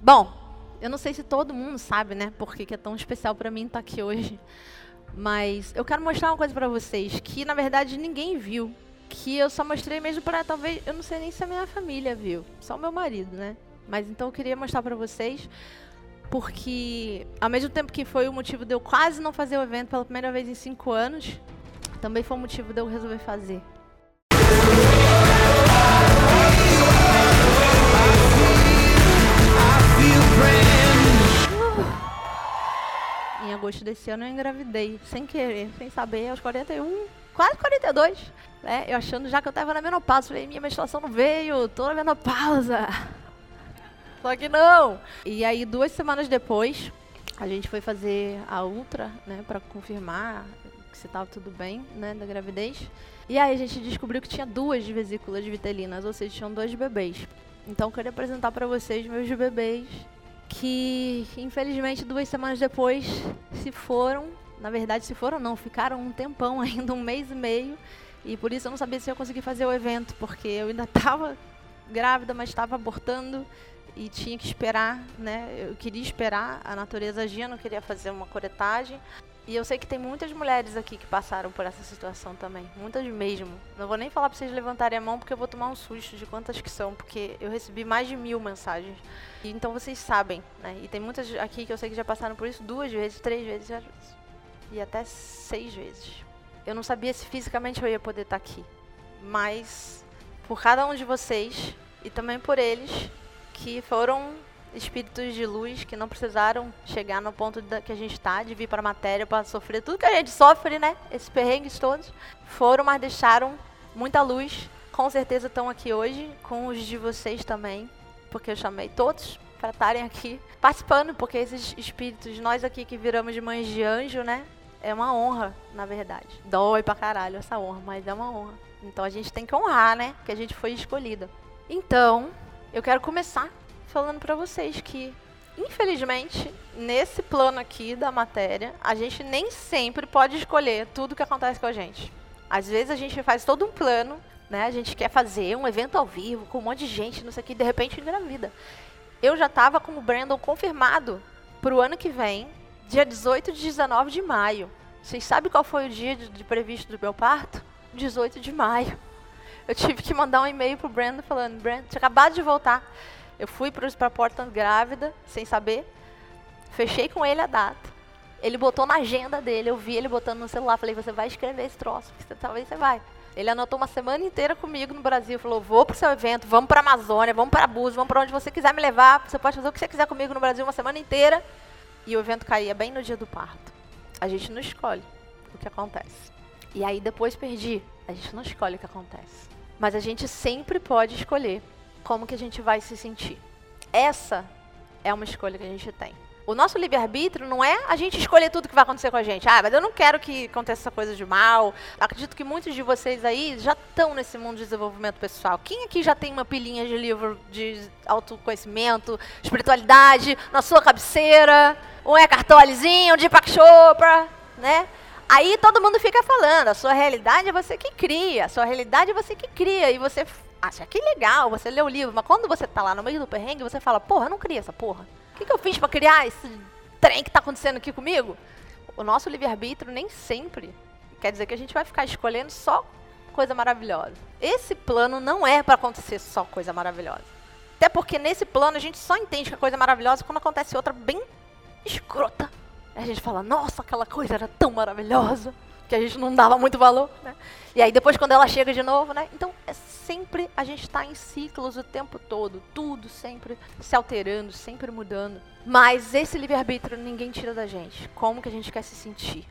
Bom, eu não sei se todo mundo sabe, né, por que é tão especial para mim estar aqui hoje. Mas eu quero mostrar uma coisa para vocês que na verdade ninguém viu, que eu só mostrei mesmo para talvez, eu não sei nem se a minha família viu, só o meu marido, né? Mas então eu queria mostrar para vocês porque ao mesmo tempo que foi o motivo de eu quase não fazer o evento pela primeira vez em cinco anos, também foi o motivo de eu resolver fazer. Agosto desse ano eu engravidei, sem querer, sem saber, aos 41, quase 42. Né? Eu achando já que eu tava na menopausa. Falei, minha menstruação não veio, tô na menopausa. Só que não. E aí, duas semanas depois, a gente foi fazer a ultra, né, para confirmar se estava tudo bem, né, da gravidez. E aí a gente descobriu que tinha duas vesículas vitelinas, ou seja, tinham dois bebês. Então, eu queria apresentar para vocês meus bebês que infelizmente duas semanas depois se foram. Na verdade, se foram não, ficaram um tempão ainda, um mês e meio. E por isso eu não sabia se eu conseguir fazer o evento, porque eu ainda estava grávida, mas estava abortando e tinha que esperar, né? Eu queria esperar a natureza agir, não queria fazer uma coretagem. E eu sei que tem muitas mulheres aqui que passaram por essa situação também. Muitas mesmo. Não vou nem falar para vocês levantarem a mão, porque eu vou tomar um susto de quantas que são, porque eu recebi mais de mil mensagens. E, então vocês sabem, né? E tem muitas aqui que eu sei que já passaram por isso duas vezes, três vezes, e até seis vezes. Eu não sabia se fisicamente eu ia poder estar aqui. Mas, por cada um de vocês, e também por eles, que foram espíritos de luz que não precisaram chegar no ponto da, que a gente está, de vir para a matéria para sofrer tudo que a gente sofre, né? Esses perrengues todos. Foram, mas deixaram muita luz. Com certeza estão aqui hoje, com os de vocês também, porque eu chamei todos para estarem aqui participando, porque esses espíritos, nós aqui que viramos de mães de anjo, né? É uma honra, na verdade. Dói pra caralho essa honra, mas é uma honra. Então a gente tem que honrar, né? Que a gente foi escolhida. Então, eu quero começar falando para vocês que, infelizmente, nesse plano aqui da matéria, a gente nem sempre pode escolher tudo que acontece com a gente. Às vezes a gente faz todo um plano, né? A gente quer fazer um evento ao vivo com um monte de gente, não sei o que, de repente engravida. Eu já estava com o Brandon confirmado para o ano que vem, dia 18 de 19 de maio. Vocês sabem qual foi o dia de, de previsto do meu parto? 18 de maio. Eu tive que mandar um e-mail pro Brandon falando, Brandon, tinha acabado de voltar. Eu fui para a porta grávida, sem saber. Fechei com ele a data. Ele botou na agenda dele, eu vi ele botando no celular. Falei, você vai escrever esse troço, porque talvez você vai. Ele anotou uma semana inteira comigo no Brasil. Falou, vou pro seu evento, vamos para Amazônia, vamos para Búzios, vamos para onde você quiser me levar. Você pode fazer o que você quiser comigo no Brasil uma semana inteira. E o evento caía bem no dia do parto. A gente não escolhe o que acontece. E aí depois perdi. A gente não escolhe o que acontece. Mas a gente sempre pode escolher como que a gente vai se sentir. Essa é uma escolha que a gente tem. O nosso livre-arbítrio não é a gente escolher tudo que vai acontecer com a gente. Ah, mas eu não quero que aconteça coisa de mal. Acredito que muitos de vocês aí já estão nesse mundo de desenvolvimento pessoal. Quem aqui já tem uma pilhinha de livro de autoconhecimento, espiritualidade na sua cabeceira? Um é cartolezinho, de Deepak Chopra, né? Aí todo mundo fica falando, a sua realidade é você que cria, a sua realidade é você que cria, e você acha que legal, você lê o livro, mas quando você tá lá no meio do perrengue, você fala, porra, eu não criei essa porra. O que, que eu fiz para criar esse trem que tá acontecendo aqui comigo? O nosso livre-arbítrio nem sempre quer dizer que a gente vai ficar escolhendo só coisa maravilhosa. Esse plano não é para acontecer só coisa maravilhosa. Até porque nesse plano a gente só entende que a coisa é maravilhosa quando acontece outra bem escrota. A gente fala, nossa, aquela coisa era tão maravilhosa que a gente não dava muito valor, né? E aí depois quando ela chega de novo, né? Então é sempre a gente está em ciclos o tempo todo, tudo sempre se alterando, sempre mudando. Mas esse livre-arbítrio ninguém tira da gente. Como que a gente quer se sentir?